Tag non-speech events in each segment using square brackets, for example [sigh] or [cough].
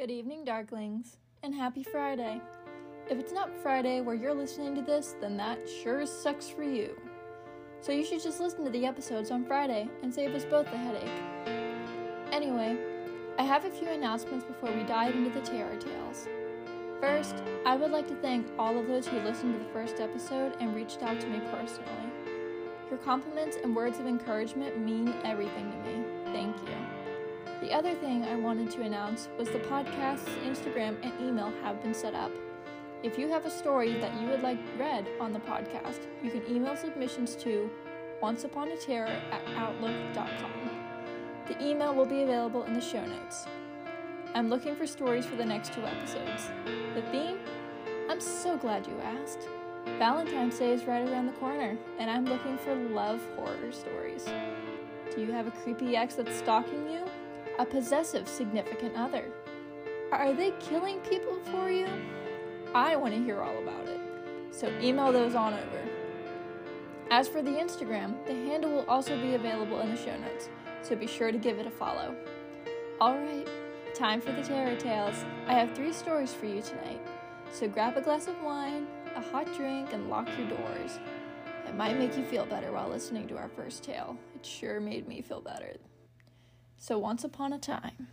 Good evening, Darklings, and happy Friday. If it's not Friday where you're listening to this, then that sure sucks for you. So you should just listen to the episodes on Friday and save us both a headache. Anyway, I have a few announcements before we dive into the terror tales. First, I would like to thank all of those who listened to the first episode and reached out to me personally. Your compliments and words of encouragement mean everything to me. Thank you. The other thing I wanted to announce was the podcast's Instagram and email have been set up. If you have a story that you would like read on the podcast, you can email submissions to onceuponaterror at outlook.com. The email will be available in the show notes. I'm looking for stories for the next two episodes. The theme? I'm so glad you asked. Valentine's Day is right around the corner, and I'm looking for love horror stories. Do you have a creepy ex that's stalking you? A possessive significant other? Are they killing people for you? I want to hear all about it. So email those on over. As for the Instagram, the handle will also be available in the show notes, so be sure to give it a follow. Alright, time for the terror tales. I have three stories for you tonight, so grab a glass of wine, a hot drink, and lock your doors. It might make you feel better while listening to our first tale. It sure made me feel better. So, once upon a time,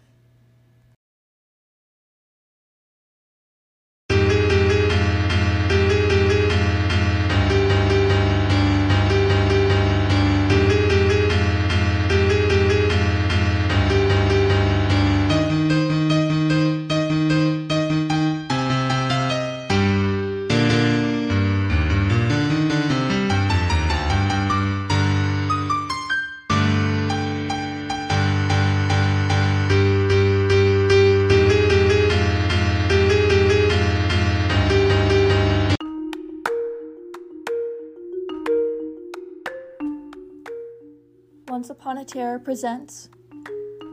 Once Upon a Terror presents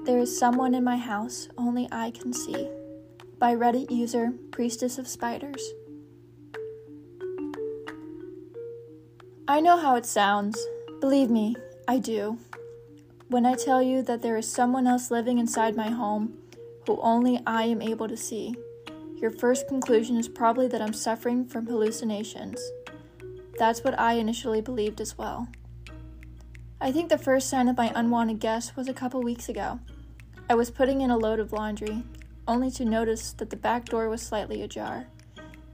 There is Someone in My House Only I Can See by Reddit user Priestess of Spiders. I know how it sounds. Believe me, I do. When I tell you that there is someone else living inside my home who only I am able to see, your first conclusion is probably that I'm suffering from hallucinations. That's what I initially believed as well. I think the first sign of my unwanted guest was a couple weeks ago. I was putting in a load of laundry, only to notice that the back door was slightly ajar.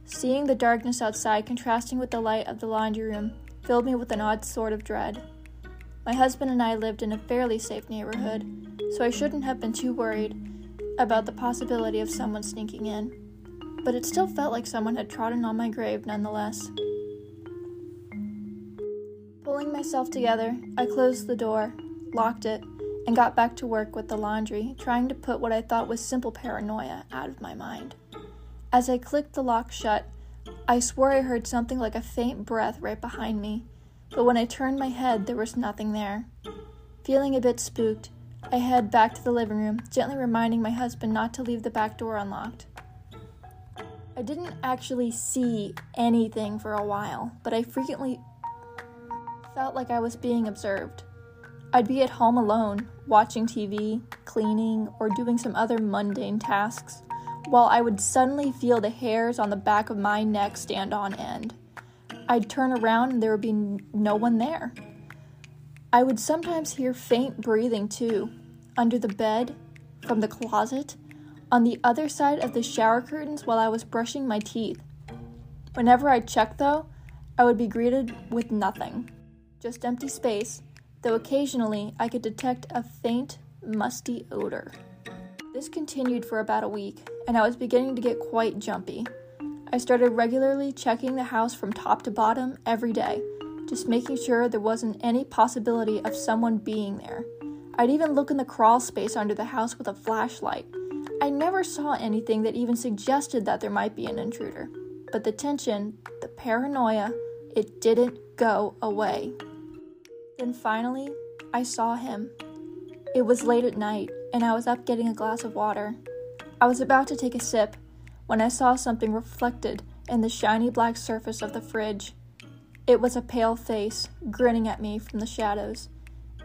Seeing the darkness outside contrasting with the light of the laundry room filled me with an odd sort of dread. My husband and I lived in a fairly safe neighborhood, so I shouldn't have been too worried about the possibility of someone sneaking in. But it still felt like someone had trodden on my grave nonetheless. Pulling myself together, I closed the door, locked it, and got back to work with the laundry, trying to put what I thought was simple paranoia out of my mind. As I clicked the lock shut, I swore I heard something like a faint breath right behind me, but when I turned my head, there was nothing there. Feeling a bit spooked, I head back to the living room, gently reminding my husband not to leave the back door unlocked. I didn't actually see anything for a while, but I frequently felt like I was being observed. I'd be at home alone, watching TV, cleaning, or doing some other mundane tasks, while I would suddenly feel the hairs on the back of my neck stand on end. I'd turn around and there would be no one there. I would sometimes hear faint breathing too, under the bed, from the closet, on the other side of the shower curtains while I was brushing my teeth. Whenever I checked, though, I would be greeted with nothing just empty space, though occasionally I could detect a faint, musty odor. This continued for about a week, and I was beginning to get quite jumpy. I started regularly checking the house from top to bottom every day, just making sure there wasn't any possibility of someone being there. I'd even look in the crawl space under the house with a flashlight. I never saw anything that even suggested that there might be an intruder. But the tension, the paranoia, it didn't go away. Then finally, I saw him. It was late at night, and I was up getting a glass of water. I was about to take a sip when I saw something reflected in the shiny black surface of the fridge. It was a pale face, grinning at me from the shadows.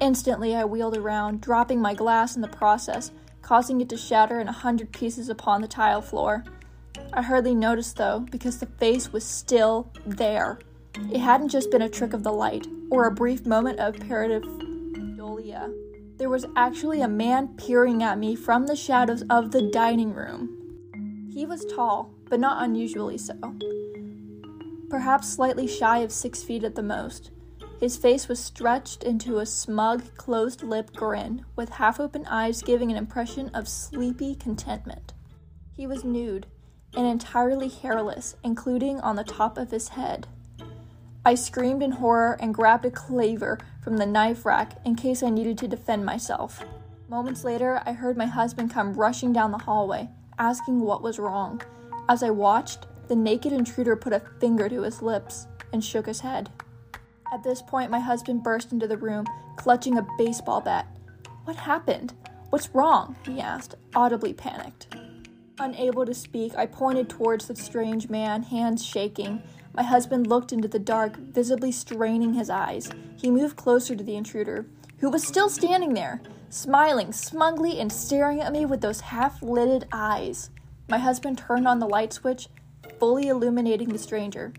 Instantly, I wheeled around, dropping my glass in the process, causing it to shatter in a hundred pieces upon the tile floor. I hardly noticed, though, because the face was still there. It hadn't just been a trick of the light, or a brief moment of pareidolia. There was actually a man peering at me from the shadows of the dining room. He was tall, but not unusually so. Perhaps slightly shy of six feet at the most. His face was stretched into a smug, closed lipped grin, with half open eyes giving an impression of sleepy contentment. He was nude and entirely hairless, including on the top of his head. I screamed in horror and grabbed a cleaver from the knife rack in case I needed to defend myself. Moments later, I heard my husband come rushing down the hallway, asking what was wrong. As I watched, the naked intruder put a finger to his lips and shook his head. At this point, my husband burst into the room, clutching a baseball bat. What happened? What's wrong? he asked, audibly panicked. Unable to speak, I pointed towards the strange man, hands shaking. My husband looked into the dark, visibly straining his eyes. He moved closer to the intruder, who was still standing there, smiling smugly and staring at me with those half lidded eyes. My husband turned on the light switch, fully illuminating the stranger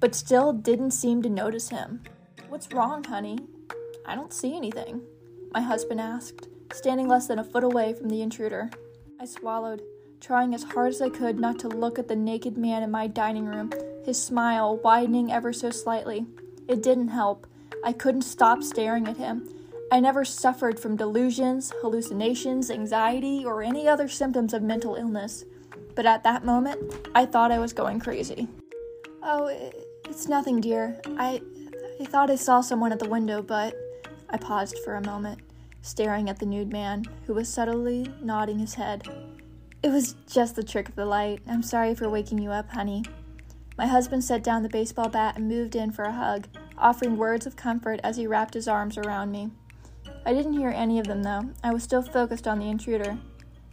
but still didn't seem to notice him. What's wrong, honey? I don't see anything, my husband asked, standing less than a foot away from the intruder. I swallowed, trying as hard as I could not to look at the naked man in my dining room, his smile widening ever so slightly. It didn't help. I couldn't stop staring at him. I never suffered from delusions, hallucinations, anxiety, or any other symptoms of mental illness. But at that moment, I thought I was going crazy. Oh, it's nothing, dear. I I thought I saw someone at the window, but I paused for a moment, staring at the nude man, who was subtly nodding his head. It was just the trick of the light. I'm sorry for waking you up, honey. My husband set down the baseball bat and moved in for a hug, offering words of comfort as he wrapped his arms around me. I didn't hear any of them, though. I was still focused on the intruder.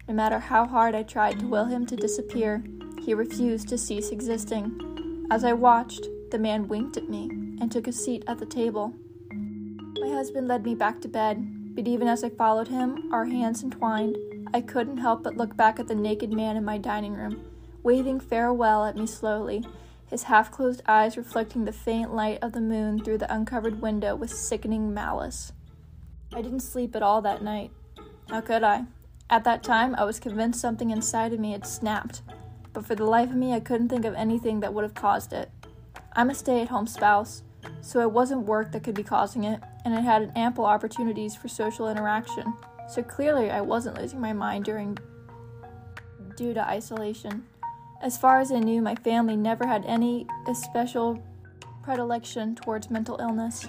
No matter how hard I tried to will him to disappear, he refused to cease existing. As I watched, the man winked at me and took a seat at the table. My husband led me back to bed, but even as I followed him, our hands entwined, I couldn't help but look back at the naked man in my dining room, waving farewell at me slowly, his half closed eyes reflecting the faint light of the moon through the uncovered window with sickening malice. I didn't sleep at all that night. How could I? At that time, I was convinced something inside of me had snapped, but for the life of me, I couldn't think of anything that would have caused it. I'm a stay at home spouse, so it wasn't work that could be causing it, and I had ample opportunities for social interaction. So clearly, I wasn't losing my mind during due to isolation. As far as I knew, my family never had any especial predilection towards mental illness.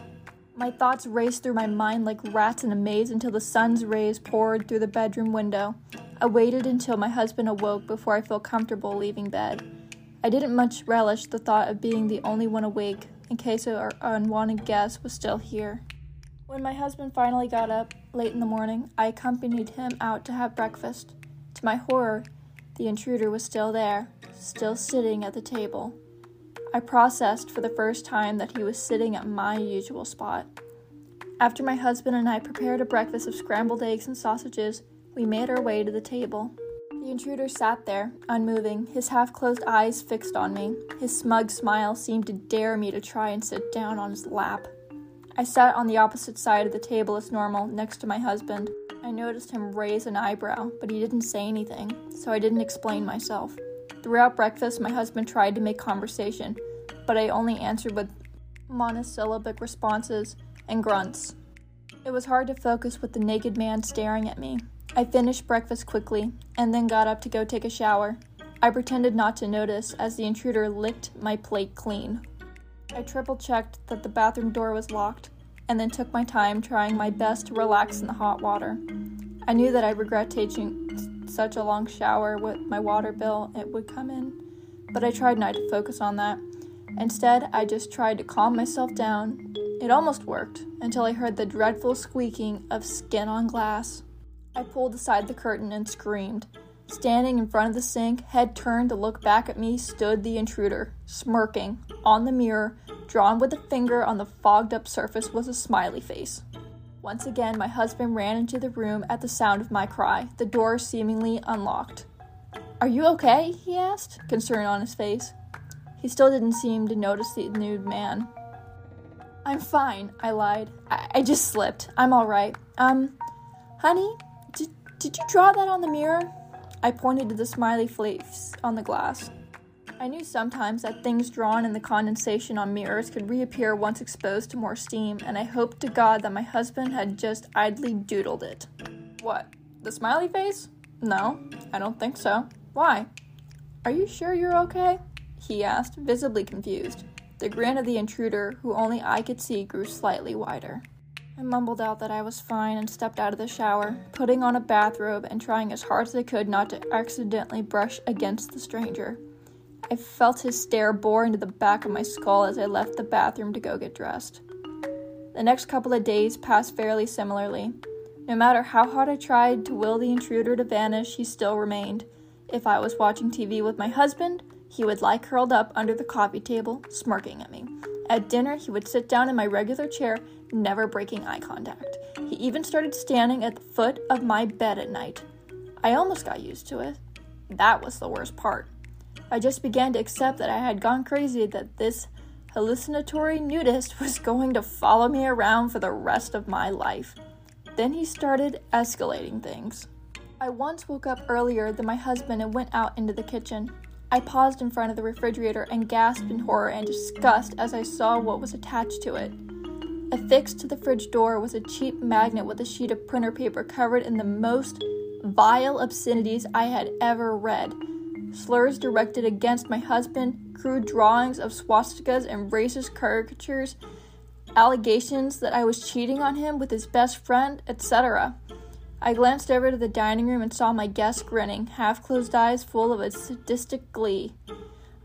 My thoughts raced through my mind like rats in a maze until the sun's rays poured through the bedroom window. I waited until my husband awoke before I felt comfortable leaving bed. I didn't much relish the thought of being the only one awake in case our unwanted guest was still here. When my husband finally got up late in the morning, I accompanied him out to have breakfast. To my horror, the intruder was still there, still sitting at the table. I processed for the first time that he was sitting at my usual spot. After my husband and I prepared a breakfast of scrambled eggs and sausages, we made our way to the table. The intruder sat there, unmoving, his half closed eyes fixed on me. His smug smile seemed to dare me to try and sit down on his lap. I sat on the opposite side of the table as normal, next to my husband. I noticed him raise an eyebrow, but he didn't say anything, so I didn't explain myself. Throughout breakfast, my husband tried to make conversation, but I only answered with monosyllabic responses and grunts. It was hard to focus with the naked man staring at me. I finished breakfast quickly and then got up to go take a shower. I pretended not to notice as the intruder licked my plate clean. I triple checked that the bathroom door was locked and then took my time trying my best to relax in the hot water. I knew that I'd regret taking such a long shower with my water bill it would come in, but I tried not to focus on that. Instead, I just tried to calm myself down. It almost worked until I heard the dreadful squeaking of skin on glass. I pulled aside the curtain and screamed. Standing in front of the sink, head turned to look back at me, stood the intruder, smirking. On the mirror, drawn with a finger on the fogged up surface, was a smiley face. Once again, my husband ran into the room at the sound of my cry, the door seemingly unlocked. Are you okay? he asked, concern on his face. He still didn't seem to notice the nude man. I'm fine, I lied. I, I just slipped. I'm all right. Um, honey, did, did you draw that on the mirror? I pointed to the smiley face on the glass. I knew sometimes that things drawn in the condensation on mirrors could reappear once exposed to more steam, and I hoped to God that my husband had just idly doodled it. What? The smiley face? No, I don't think so. Why? Are you sure you're okay? He asked, visibly confused. The grin of the intruder, who only I could see, grew slightly wider. I mumbled out that I was fine and stepped out of the shower, putting on a bathrobe and trying as hard as I could not to accidentally brush against the stranger. I felt his stare bore into the back of my skull as I left the bathroom to go get dressed. The next couple of days passed fairly similarly. No matter how hard I tried to will the intruder to vanish, he still remained. If I was watching TV with my husband, he would lie curled up under the coffee table, smirking at me. At dinner, he would sit down in my regular chair, never breaking eye contact. He even started standing at the foot of my bed at night. I almost got used to it. That was the worst part. I just began to accept that I had gone crazy, that this hallucinatory nudist [laughs] was going to follow me around for the rest of my life. Then he started escalating things. I once woke up earlier than my husband and went out into the kitchen. I paused in front of the refrigerator and gasped in horror and disgust as I saw what was attached to it. Affixed to the fridge door was a cheap magnet with a sheet of printer paper covered in the most vile obscenities I had ever read slurs directed against my husband, crude drawings of swastikas and racist caricatures, allegations that I was cheating on him with his best friend, etc. I glanced over to the dining room and saw my guest grinning, half closed eyes full of a sadistic glee.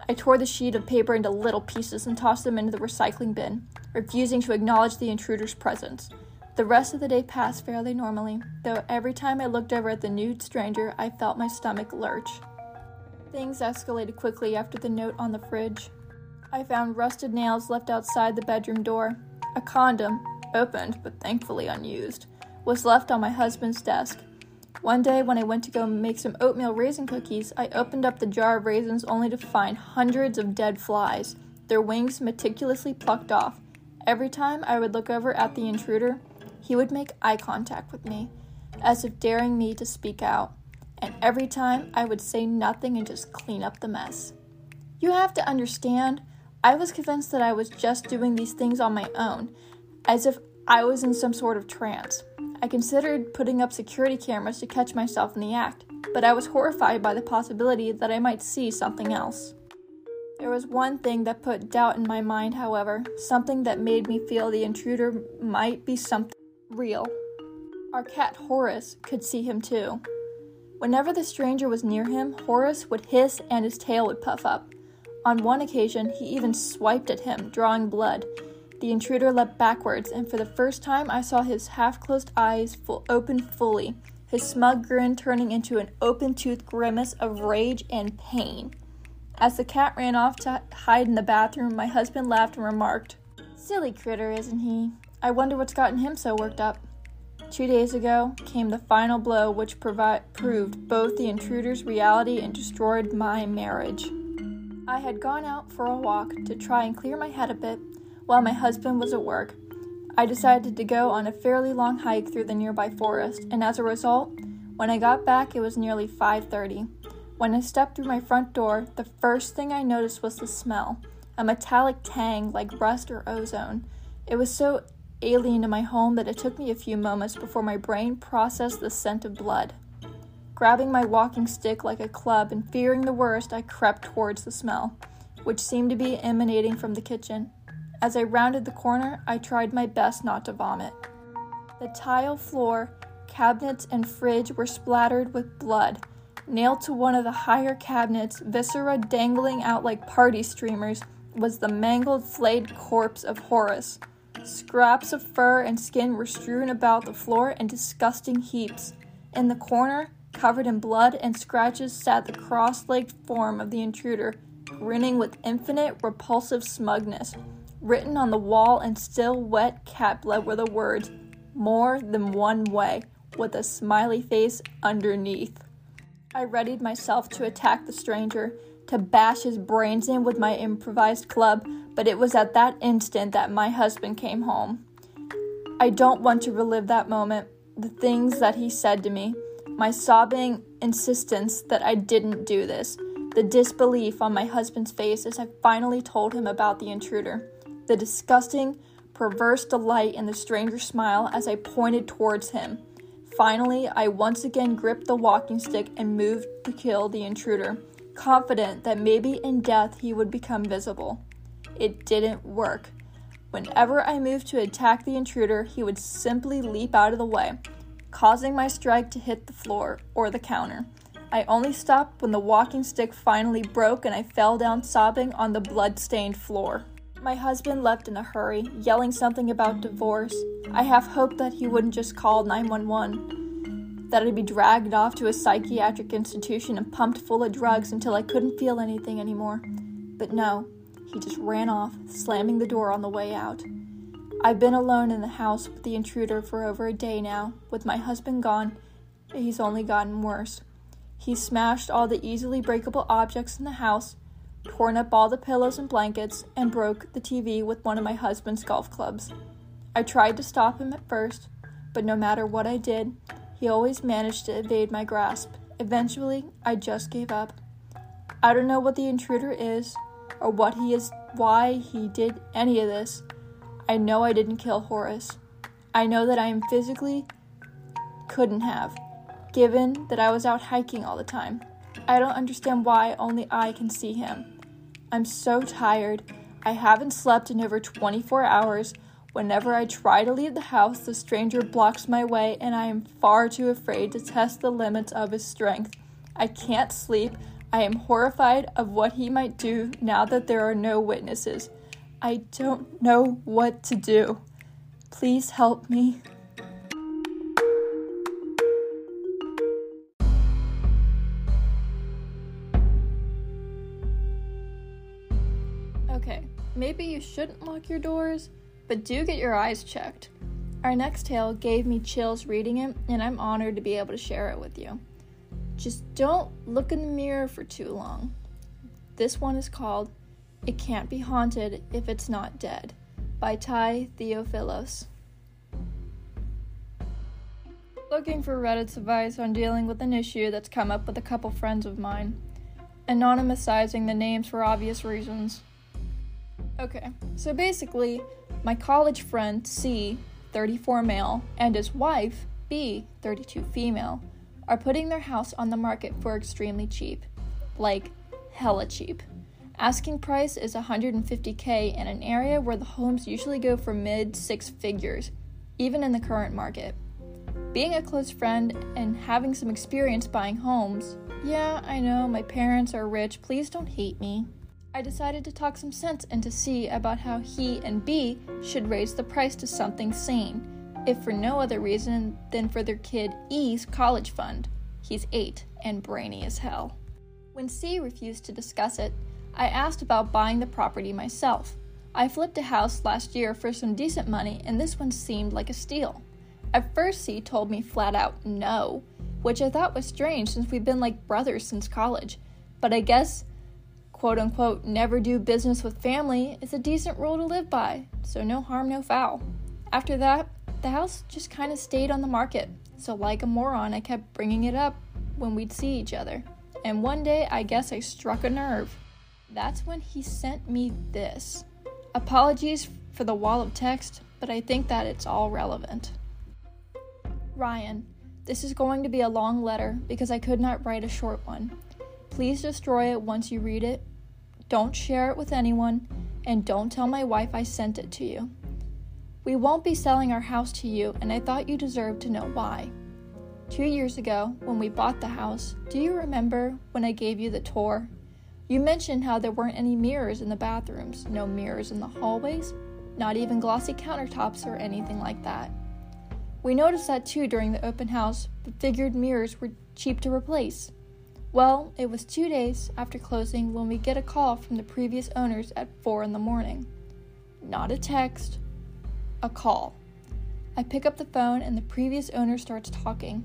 I tore the sheet of paper into little pieces and tossed them into the recycling bin, refusing to acknowledge the intruder's presence. The rest of the day passed fairly normally, though every time I looked over at the nude stranger, I felt my stomach lurch. Things escalated quickly after the note on the fridge. I found rusted nails left outside the bedroom door. A condom, opened but thankfully unused, was left on my husband's desk. One day, when I went to go make some oatmeal raisin cookies, I opened up the jar of raisins only to find hundreds of dead flies, their wings meticulously plucked off. Every time I would look over at the intruder, he would make eye contact with me, as if daring me to speak out and every time I would say nothing and just clean up the mess. You have to understand, I was convinced that I was just doing these things on my own, as if I was in some sort of trance. I considered putting up security cameras to catch myself in the act, but I was horrified by the possibility that I might see something else. There was one thing that put doubt in my mind, however, something that made me feel the intruder might be something real. Our cat Horace could see him too. Whenever the stranger was near him, Horace would hiss and his tail would puff up. On one occasion, he even swiped at him, drawing blood. The intruder leapt backwards, and for the first time I saw his half closed eyes full, open fully, his smug grin turning into an open toothed grimace of rage and pain. As the cat ran off to hide in the bathroom, my husband laughed and remarked, Silly critter, isn't he? I wonder what's gotten him so worked up. Two days ago came the final blow, which provi- proved both the intruder's reality and destroyed my marriage. I had gone out for a walk to try and clear my head a bit while my husband was at work. I decided to go on a fairly long hike through the nearby forest, and as a result, when I got back it was nearly 5:30. When I stepped through my front door, the first thing I noticed was the smell, a metallic tang like rust or ozone. It was so alien to my home that it took me a few moments before my brain processed the scent of blood. Grabbing my walking stick like a club and fearing the worst, I crept towards the smell, which seemed to be emanating from the kitchen. As I rounded the corner, I tried my best not to vomit. The tile floor, cabinets, and fridge were splattered with blood. Nailed to one of the higher cabinets, viscera dangling out like party streamers, was the mangled, flayed corpse of Horace. Scraps of fur and skin were strewn about the floor in disgusting heaps. In the corner, covered in blood and scratches, sat the cross legged form of the intruder, grinning with infinite repulsive smugness. Written on the wall in still wet cat blood were the words, more than one way, with a smiley face underneath. I readied myself to attack the stranger, to bash his brains in with my improvised club, but it was at that instant that my husband came home. I don't want to relive that moment, the things that he said to me, my sobbing insistence that I didn't do this, the disbelief on my husband's face as I finally told him about the intruder, the disgusting, perverse delight in the stranger's smile as I pointed towards him. Finally, I once again gripped the walking stick and moved to kill the intruder, confident that maybe in death he would become visible. It didn't work. Whenever I moved to attack the intruder, he would simply leap out of the way, causing my strike to hit the floor or the counter. I only stopped when the walking stick finally broke and I fell down sobbing on the blood-stained floor. My husband left in a hurry, yelling something about divorce. I half hoped that he wouldn't just call 911, that I'd be dragged off to a psychiatric institution and pumped full of drugs until I couldn't feel anything anymore. But no, he just ran off, slamming the door on the way out. I've been alone in the house with the intruder for over a day now. With my husband gone, he's only gotten worse. He smashed all the easily breakable objects in the house, torn up all the pillows and blankets, and broke the TV with one of my husband's golf clubs. I tried to stop him at first, but no matter what I did, he always managed to evade my grasp. Eventually, I just gave up. I don't know what the intruder is, or what he is, why he did any of this. I know I didn't kill Horace. I know that I am physically couldn't have, given that I was out hiking all the time. I don't understand why only I can see him. I'm so tired. I haven't slept in over 24 hours. Whenever I try to leave the house, the stranger blocks my way, and I am far too afraid to test the limits of his strength. I can't sleep. I am horrified of what he might do now that there are no witnesses. I don't know what to do. Please help me. Okay, maybe you shouldn't lock your doors, but do get your eyes checked. Our next tale gave me chills reading it, and I'm honored to be able to share it with you. Just don't look in the mirror for too long. This one is called it Can't Be Haunted If It's Not Dead by Ty Theophilos. Looking for Reddit's advice on dealing with an issue that's come up with a couple friends of mine. Anonymizing the names for obvious reasons. Okay, so basically, my college friend C, 34 male, and his wife, B, 32 female, are putting their house on the market for extremely cheap. Like, hella cheap. Asking price is 150k in an area where the homes usually go for mid six figures, even in the current market. Being a close friend and having some experience buying homes, yeah, I know my parents are rich, please don't hate me. I decided to talk some sense into C about how he and B should raise the price to something sane, if for no other reason than for their kid E's college fund. He's eight and brainy as hell. When C refused to discuss it, I asked about buying the property myself. I flipped a house last year for some decent money, and this one seemed like a steal. At first, C told me flat out no, which I thought was strange since we've been like brothers since college. But I guess, quote unquote, never do business with family is a decent rule to live by, so no harm, no foul. After that, the house just kind of stayed on the market, so like a moron, I kept bringing it up when we'd see each other. And one day, I guess I struck a nerve. That's when he sent me this. Apologies for the wall of text, but I think that it's all relevant. Ryan, this is going to be a long letter because I could not write a short one. Please destroy it once you read it. Don't share it with anyone, and don't tell my wife I sent it to you. We won't be selling our house to you, and I thought you deserved to know why. Two years ago, when we bought the house, do you remember when I gave you the tour you mentioned how there weren't any mirrors in the bathrooms, no mirrors in the hallways, not even glossy countertops or anything like that. We noticed that too during the open house, but figured mirrors were cheap to replace. Well, it was two days after closing when we get a call from the previous owners at 4 in the morning. Not a text, a call. I pick up the phone and the previous owner starts talking.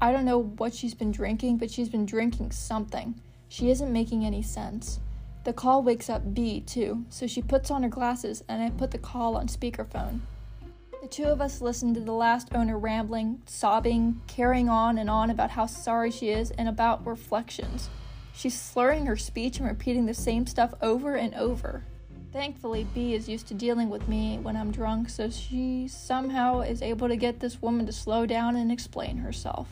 I don't know what she's been drinking, but she's been drinking something. She isn't making any sense. The call wakes up B, too, so she puts on her glasses and I put the call on speakerphone. The two of us listen to the last owner rambling, sobbing, carrying on and on about how sorry she is and about reflections. She's slurring her speech and repeating the same stuff over and over. Thankfully, B is used to dealing with me when I'm drunk, so she somehow is able to get this woman to slow down and explain herself.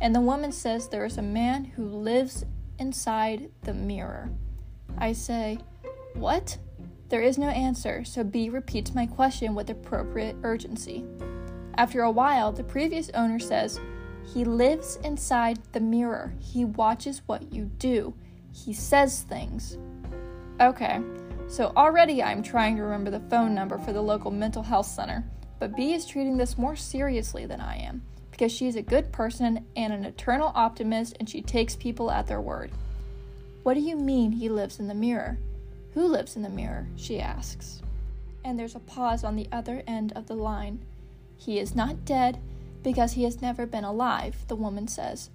And the woman says there is a man who lives inside the mirror. I say, What? There is no answer, so B repeats my question with appropriate urgency. After a while, the previous owner says, He lives inside the mirror. He watches what you do. He says things. Okay, so already I'm trying to remember the phone number for the local mental health center, but B is treating this more seriously than I am because she's a good person and an eternal optimist and she takes people at their word. What do you mean he lives in the mirror? Who lives in the mirror? she asks. And there's a pause on the other end of the line. He is not dead because he has never been alive, the woman says.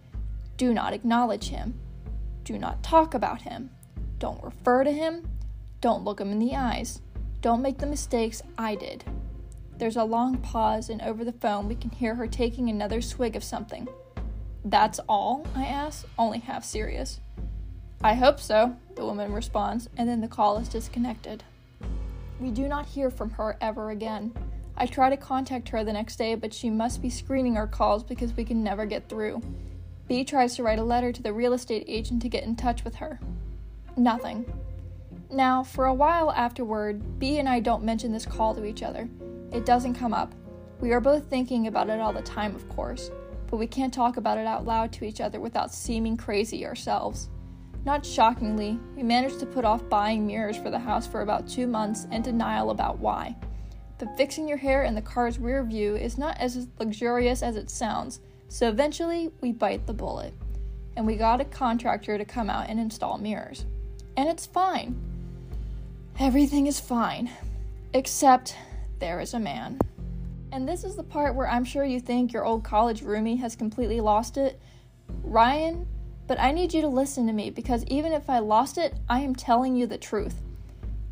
Do not acknowledge him. Do not talk about him. Don't refer to him. Don't look him in the eyes. Don't make the mistakes I did. There's a long pause, and over the phone, we can hear her taking another swig of something. That's all? I ask, only half serious. I hope so, the woman responds, and then the call is disconnected. We do not hear from her ever again. I try to contact her the next day, but she must be screening our calls because we can never get through. B tries to write a letter to the real estate agent to get in touch with her. Nothing. Now, for a while afterward, B and I don't mention this call to each other. It doesn't come up. We are both thinking about it all the time, of course, but we can't talk about it out loud to each other without seeming crazy ourselves. Not shockingly, we managed to put off buying mirrors for the house for about two months in denial about why. But fixing your hair in the car's rear view is not as luxurious as it sounds, so eventually we bite the bullet. And we got a contractor to come out and install mirrors. And it's fine. Everything is fine. Except there is a man. And this is the part where I'm sure you think your old college roomie has completely lost it. Ryan but I need you to listen to me because even if I lost it, I am telling you the truth.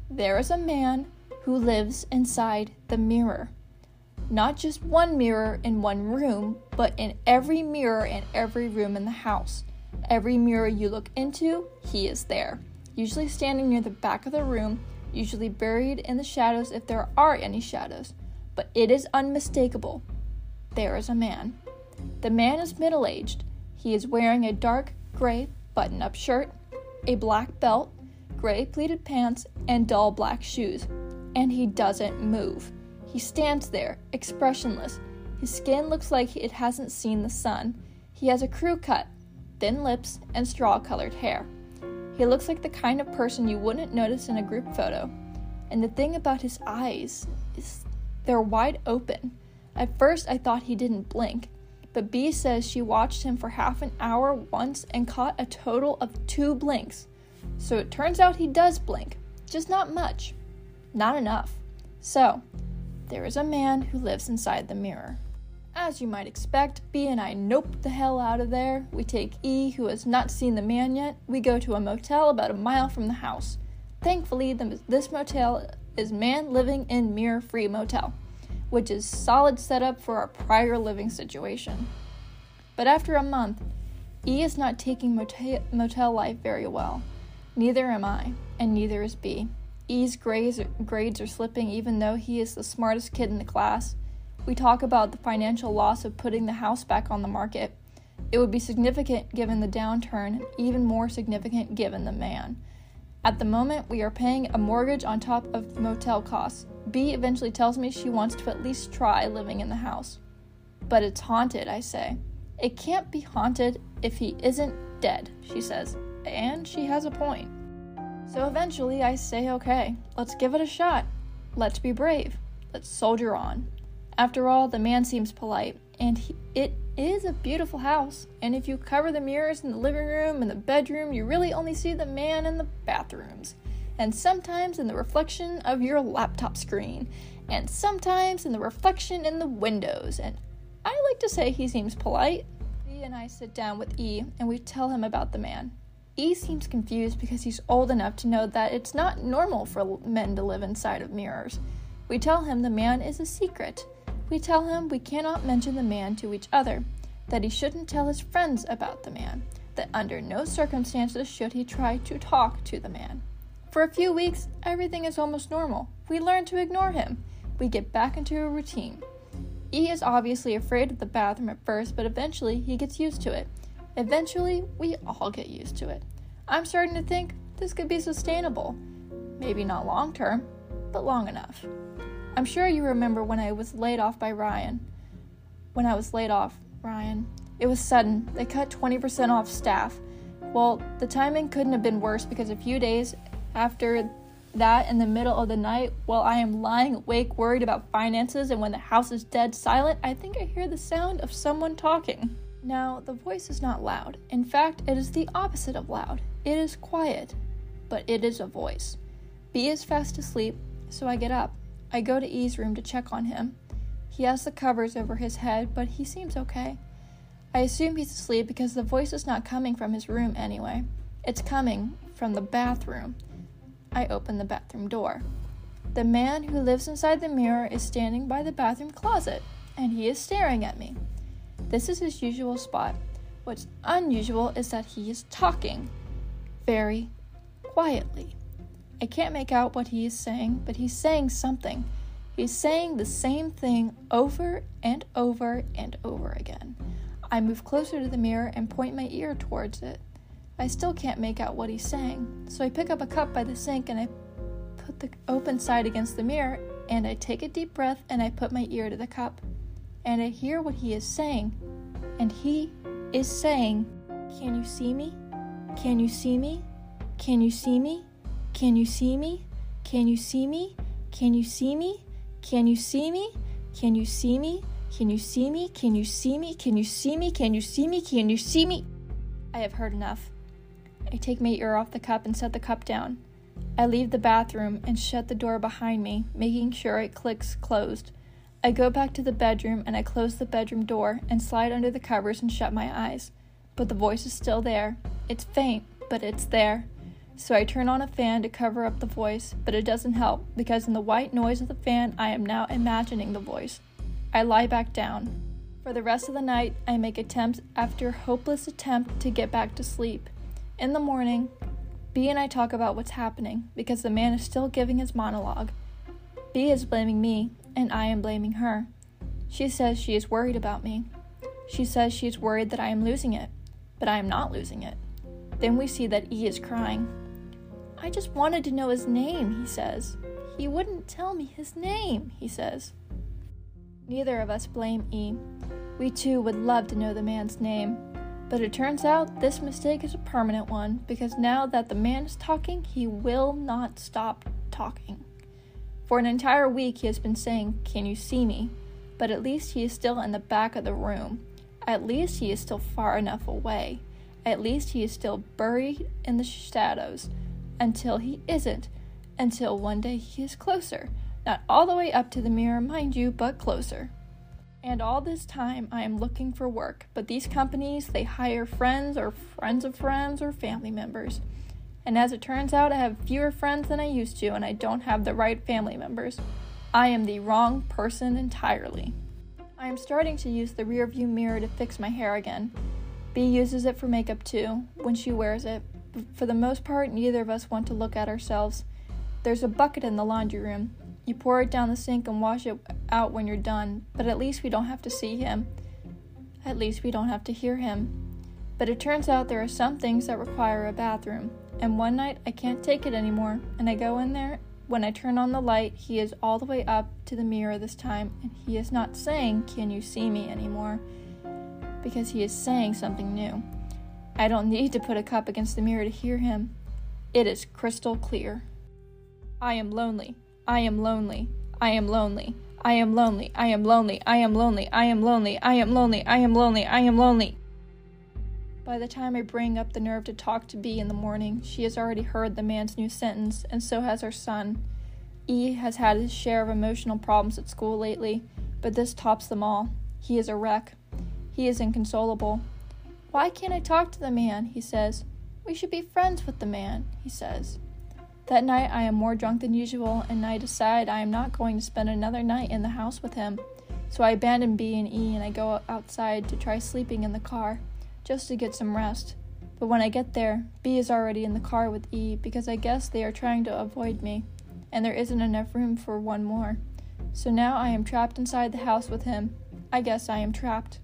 There is a man who lives inside the mirror. Not just one mirror in one room, but in every mirror in every room in the house. Every mirror you look into, he is there. Usually standing near the back of the room, usually buried in the shadows if there are any shadows. But it is unmistakable. There is a man. The man is middle aged. He is wearing a dark gray button up shirt, a black belt, gray pleated pants, and dull black shoes. And he doesn't move. He stands there, expressionless. His skin looks like it hasn't seen the sun. He has a crew cut, thin lips, and straw colored hair. He looks like the kind of person you wouldn't notice in a group photo. And the thing about his eyes is they're wide open. At first, I thought he didn't blink, but B says she watched him for half an hour once and caught a total of two blinks. So it turns out he does blink, just not much. Not enough. So, there is a man who lives inside the mirror. As you might expect, B and I nope the hell out of there. We take E, who has not seen the man yet. We go to a motel about a mile from the house. Thankfully, the, this motel is man living in mirror free motel which is solid setup for our prior living situation. But after a month, E is not taking motel, motel life very well. Neither am I, and neither is B. E's grades, grades are slipping even though he is the smartest kid in the class. We talk about the financial loss of putting the house back on the market. It would be significant given the downturn, even more significant given the man. At the moment, we are paying a mortgage on top of motel costs. B eventually tells me she wants to at least try living in the house. But it's haunted, I say. It can't be haunted if he isn't dead, she says. And she has a point. So eventually I say, okay, let's give it a shot. Let's be brave. Let's soldier on. After all, the man seems polite, and he, it is a beautiful house. And if you cover the mirrors in the living room and the bedroom, you really only see the man in the bathrooms. and sometimes in the reflection of your laptop screen, and sometimes in the reflection in the windows. And I like to say he seems polite. E and I sit down with E and we tell him about the man. E seems confused because he's old enough to know that it's not normal for men to live inside of mirrors. We tell him the man is a secret. We tell him we cannot mention the man to each other, that he shouldn't tell his friends about the man, that under no circumstances should he try to talk to the man. For a few weeks, everything is almost normal. We learn to ignore him. We get back into a routine. E is obviously afraid of the bathroom at first, but eventually he gets used to it. Eventually, we all get used to it. I'm starting to think this could be sustainable. Maybe not long term, but long enough. I'm sure you remember when I was laid off by Ryan. When I was laid off, Ryan. It was sudden. They cut 20% off staff. Well, the timing couldn't have been worse because a few days after that, in the middle of the night, while I am lying awake worried about finances and when the house is dead silent, I think I hear the sound of someone talking. Now, the voice is not loud. In fact, it is the opposite of loud. It is quiet, but it is a voice. B is fast asleep, so I get up. I go to E's room to check on him. He has the covers over his head, but he seems okay. I assume he's asleep because the voice is not coming from his room anyway. It's coming from the bathroom. I open the bathroom door. The man who lives inside the mirror is standing by the bathroom closet, and he is staring at me. This is his usual spot. What's unusual is that he is talking very quietly. I can't make out what he is saying, but he's saying something. He's saying the same thing over and over and over again. I move closer to the mirror and point my ear towards it. I still can't make out what he's saying, so I pick up a cup by the sink and I put the open side against the mirror and I take a deep breath and I put my ear to the cup and I hear what he is saying. And he is saying, Can you see me? Can you see me? Can you see me? Can you see me? Can you see me? Can you see me? Can you see me? Can you see me? Can you see me? Can you see me? Can you see me? Can you see me? Can you see me? I have heard enough. I take my ear off the cup and set the cup down. I leave the bathroom and shut the door behind me, making sure it clicks closed. I go back to the bedroom and I close the bedroom door and slide under the covers and shut my eyes. But the voice is still there. It's faint, but it's there. So I turn on a fan to cover up the voice, but it doesn't help because in the white noise of the fan, I am now imagining the voice. I lie back down. For the rest of the night, I make attempt after hopeless attempt to get back to sleep. In the morning, B and I talk about what's happening because the man is still giving his monologue. B is blaming me, and I am blaming her. She says she is worried about me. She says she is worried that I am losing it, but I am not losing it. Then we see that E is crying. I just wanted to know his name, he says. He wouldn't tell me his name, he says. Neither of us blame E. We too would love to know the man's name. But it turns out this mistake is a permanent one because now that the man is talking, he will not stop talking. For an entire week, he has been saying, Can you see me? But at least he is still in the back of the room. At least he is still far enough away. At least he is still buried in the shadows. Until he isn't. Until one day he is closer. Not all the way up to the mirror, mind you, but closer. And all this time, I am looking for work, but these companies, they hire friends or friends of friends or family members. And as it turns out, I have fewer friends than I used to, and I don't have the right family members. I am the wrong person entirely. I am starting to use the rearview mirror to fix my hair again. B uses it for makeup too, when she wears it. For the most part, neither of us want to look at ourselves. There's a bucket in the laundry room. You pour it down the sink and wash it out when you're done, but at least we don't have to see him. At least we don't have to hear him. But it turns out there are some things that require a bathroom. And one night I can't take it anymore, and I go in there. When I turn on the light, he is all the way up to the mirror this time, and he is not saying, Can you see me anymore? Because he is saying something new. I don't need to put a cup against the mirror to hear him. It is crystal clear. I am lonely. I am lonely. I am lonely. I am lonely. I am lonely. I am lonely. I am lonely. I am lonely. I am lonely. I am lonely. By the time I bring up the nerve to talk to B in the morning, she has already heard the man's new sentence, and so has her son. E has had his share of emotional problems at school lately, but this tops them all. He is a wreck. He is inconsolable. Why can't I talk to the man? he says. We should be friends with the man, he says. That night I am more drunk than usual, and I decide I am not going to spend another night in the house with him. So I abandon B and E and I go outside to try sleeping in the car just to get some rest. But when I get there, B is already in the car with E because I guess they are trying to avoid me, and there isn't enough room for one more. So now I am trapped inside the house with him. I guess I am trapped.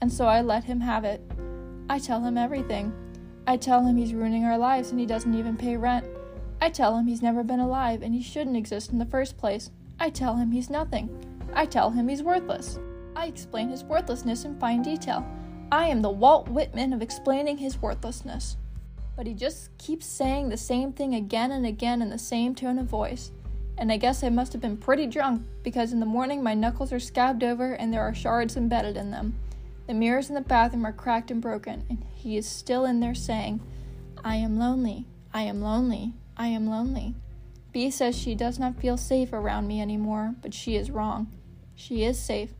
And so I let him have it. I tell him everything. I tell him he's ruining our lives and he doesn't even pay rent. I tell him he's never been alive and he shouldn't exist in the first place. I tell him he's nothing. I tell him he's worthless. I explain his worthlessness in fine detail. I am the Walt Whitman of explaining his worthlessness. But he just keeps saying the same thing again and again in the same tone of voice. And I guess I must have been pretty drunk because in the morning my knuckles are scabbed over and there are shards embedded in them. The mirrors in the bathroom are cracked and broken, and he is still in there saying, I am lonely, I am lonely, I am lonely. B says she does not feel safe around me anymore, but she is wrong. She is safe.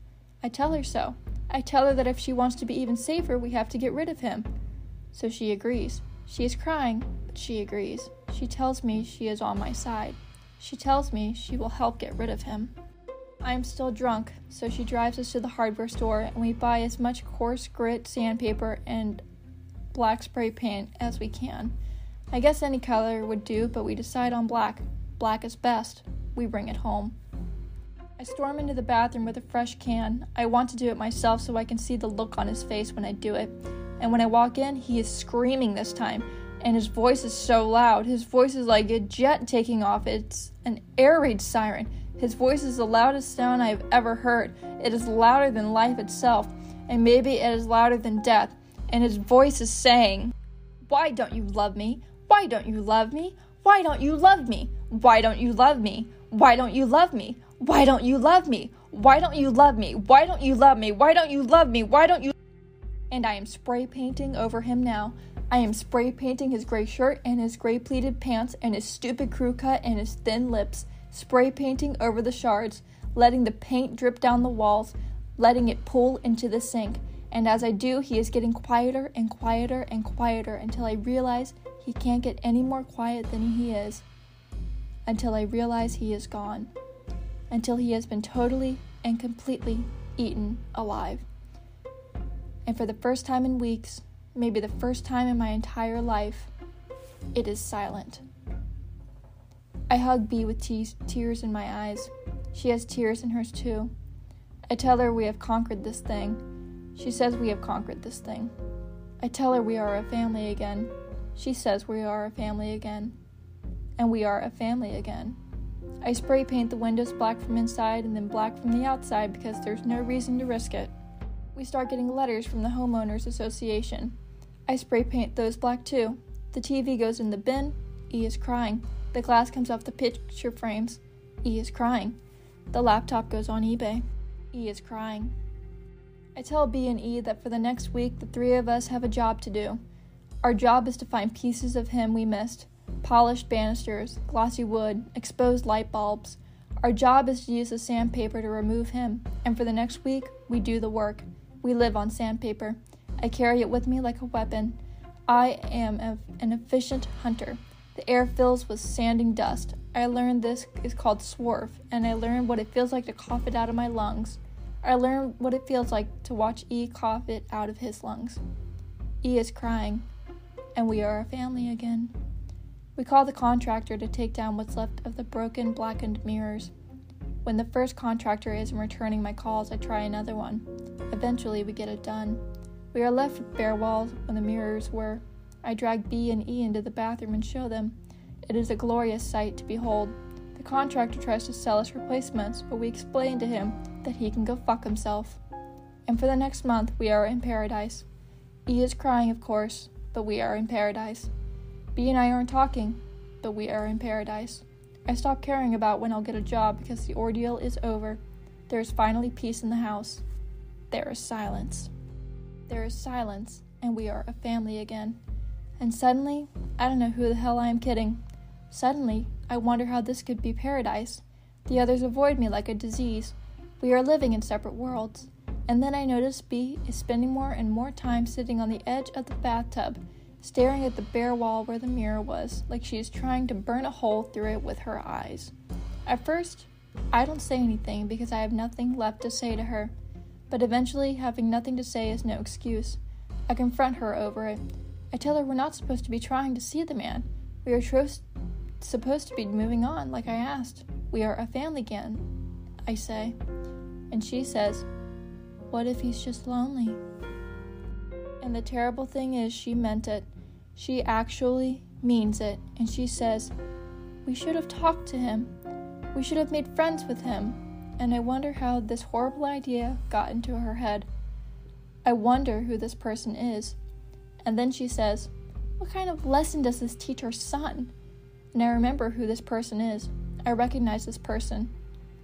I tell her so. I tell her that if she wants to be even safer, we have to get rid of him. So she agrees. She is crying, but she agrees. She tells me she is on my side. She tells me she will help get rid of him. I am still drunk, so she drives us to the hardware store and we buy as much coarse grit sandpaper and black spray paint as we can. I guess any color would do, but we decide on black. Black is best. We bring it home. I storm into the bathroom with a fresh can. I want to do it myself so I can see the look on his face when I do it. And when I walk in, he is screaming this time, and his voice is so loud. His voice is like a jet taking off. It's an air raid siren. His voice is the loudest sound I have ever heard. It is louder than life itself, and maybe it is louder than death. And his voice is saying, Why don't you love me? Why don't you love me? Why don't you love me? Why don't you love me? Why don't you love me? Why don't you love me? Why don't you love me? Why don't you love me? Why don't you love me? Why don't you? And I am spray painting over him now. I am spray painting his gray shirt and his gray pleated pants and his stupid crew cut and his thin lips, spray painting over the shards, letting the paint drip down the walls, letting it pool into the sink. And as I do, he is getting quieter and quieter and quieter until I realize he can't get any more quiet than he is. Until I realize he is gone until he has been totally and completely eaten alive. And for the first time in weeks, maybe the first time in my entire life, it is silent. I hug B with te- tears in my eyes. She has tears in hers too. I tell her we have conquered this thing. She says we have conquered this thing. I tell her we are a family again. She says we are a family again. And we are a family again. I spray paint the windows black from inside and then black from the outside because there's no reason to risk it. We start getting letters from the Homeowners Association. I spray paint those black too. The TV goes in the bin. E is crying. The glass comes off the picture frames. E is crying. The laptop goes on eBay. E is crying. I tell B and E that for the next week, the three of us have a job to do. Our job is to find pieces of him we missed polished banisters, glossy wood, exposed light bulbs. Our job is to use the sandpaper to remove him, and for the next week, we do the work. We live on sandpaper. I carry it with me like a weapon. I am a, an efficient hunter. The air fills with sanding dust. I learned this is called swarf, and I learned what it feels like to cough it out of my lungs. I learned what it feels like to watch E cough it out of his lungs. E is crying, and we are a family again. We call the contractor to take down what's left of the broken, blackened mirrors. When the first contractor isn't returning my calls, I try another one. Eventually, we get it done. We are left with bare walls when the mirrors were. I drag B and E into the bathroom and show them. It is a glorious sight to behold. The contractor tries to sell us replacements, but we explain to him that he can go fuck himself. And for the next month, we are in paradise. E is crying, of course, but we are in paradise. B and I aren't talking, but we are in paradise. I stop caring about when I'll get a job because the ordeal is over. There is finally peace in the house. There is silence. There is silence and we are a family again. And suddenly, I don't know who the hell I am kidding. Suddenly, I wonder how this could be paradise. The others avoid me like a disease. We are living in separate worlds. And then I notice B is spending more and more time sitting on the edge of the bathtub, staring at the bare wall where the mirror was, like she is trying to burn a hole through it with her eyes. At first, I don't say anything because I have nothing left to say to her, but eventually, having nothing to say is no excuse. I confront her over it. I tell her we're not supposed to be trying to see the man. We are tro- supposed to be moving on, like I asked. We are a family again, I say. And she says, What if he's just lonely? And the terrible thing is, she meant it. She actually means it. And she says, We should have talked to him. We should have made friends with him. And I wonder how this horrible idea got into her head. I wonder who this person is. And then she says, What kind of lesson does this teach our son? And I remember who this person is. I recognize this person.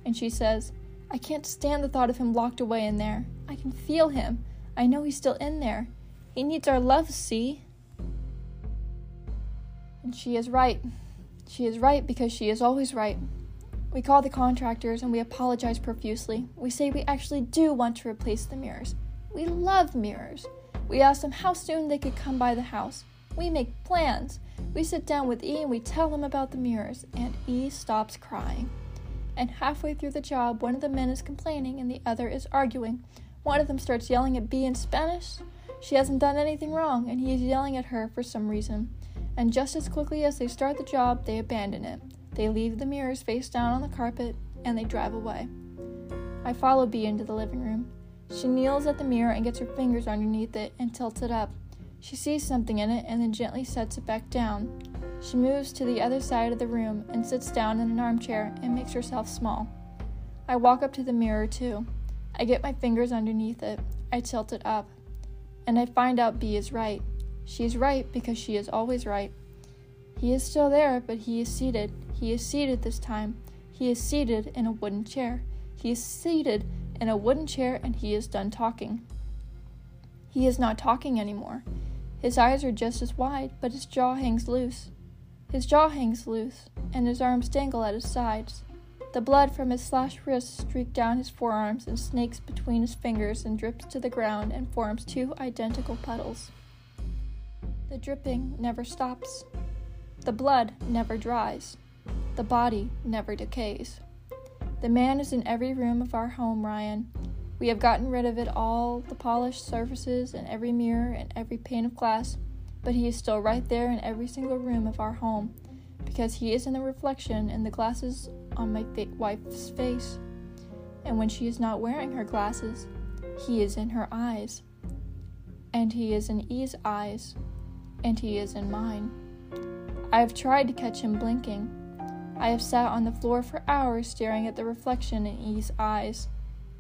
And she says, I can't stand the thought of him locked away in there. I can feel him. I know he's still in there. He needs our love, see? And she is right. She is right because she is always right. We call the contractors and we apologize profusely. We say we actually do want to replace the mirrors. We love mirrors. We ask them how soon they could come by the house. We make plans. We sit down with E and we tell him about the mirrors, and E stops crying. And halfway through the job, one of the men is complaining and the other is arguing. One of them starts yelling at B in Spanish. She hasn't done anything wrong, and he is yelling at her for some reason. And just as quickly as they start the job, they abandon it. They leave the mirrors face down on the carpet and they drive away. I follow B into the living room. She kneels at the mirror and gets her fingers underneath it and tilts it up. She sees something in it and then gently sets it back down. She moves to the other side of the room and sits down in an armchair and makes herself small. I walk up to the mirror too. I get my fingers underneath it. I tilt it up. And I find out B is right. She is right because she is always right. He is still there, but he is seated. He is seated this time. He is seated in a wooden chair. He is seated in a wooden chair and he is done talking. He is not talking anymore. His eyes are just as wide, but his jaw hangs loose. His jaw hangs loose, and his arms dangle at his sides. The blood from his slashed wrists streaks down his forearms and snakes between his fingers and drips to the ground and forms two identical puddles. The dripping never stops. The blood never dries. The body never decays. The man is in every room of our home, Ryan, we have gotten rid of it all the polished surfaces and every mirror and every pane of glass, but he is still right there in every single room of our home, because he is in the reflection in the glasses on my wife's face. And when she is not wearing her glasses, he is in her eyes. And he is in E's eyes. And he is in mine. I have tried to catch him blinking. I have sat on the floor for hours staring at the reflection in E's eyes.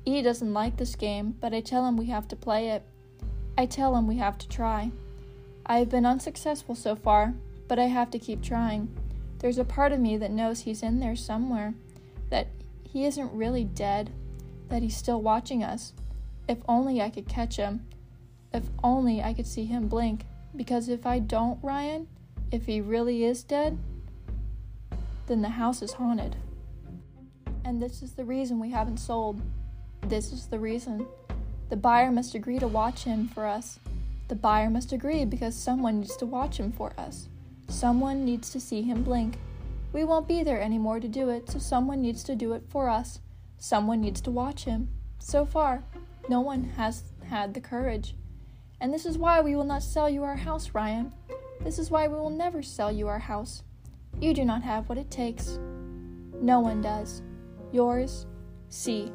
E doesn't like this game, but I tell him we have to play it. I tell him we have to try. I have been unsuccessful so far, but I have to keep trying. There's a part of me that knows he's in there somewhere, that he isn't really dead, that he's still watching us. If only I could catch him. If only I could see him blink. Because if I don't, Ryan, if he really is dead, then the house is haunted. And this is the reason we haven't sold. This is the reason. The buyer must agree to watch him for us. The buyer must agree because someone needs to watch him for us. Someone needs to see him blink. We won't be there anymore to do it, so someone needs to do it for us. Someone needs to watch him. So far, no one has had the courage. And this is why we will not sell you our house, Ryan. This is why we will never sell you our house. You do not have what it takes. No one does. Yours, C.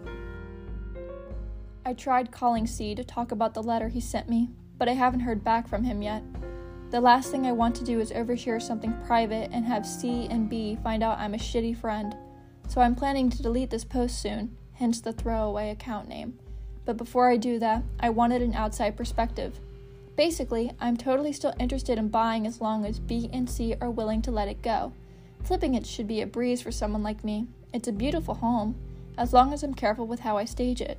I tried calling C to talk about the letter he sent me, but I haven't heard back from him yet. The last thing I want to do is overshare something private and have C and B find out I'm a shitty friend. So I'm planning to delete this post soon, hence the throwaway account name. But before I do that, I wanted an outside perspective. Basically, I'm totally still interested in buying as long as B and C are willing to let it go. Flipping it should B a breeze for someone like me. It's a beautiful home, as long as I'm careful with how I stage it.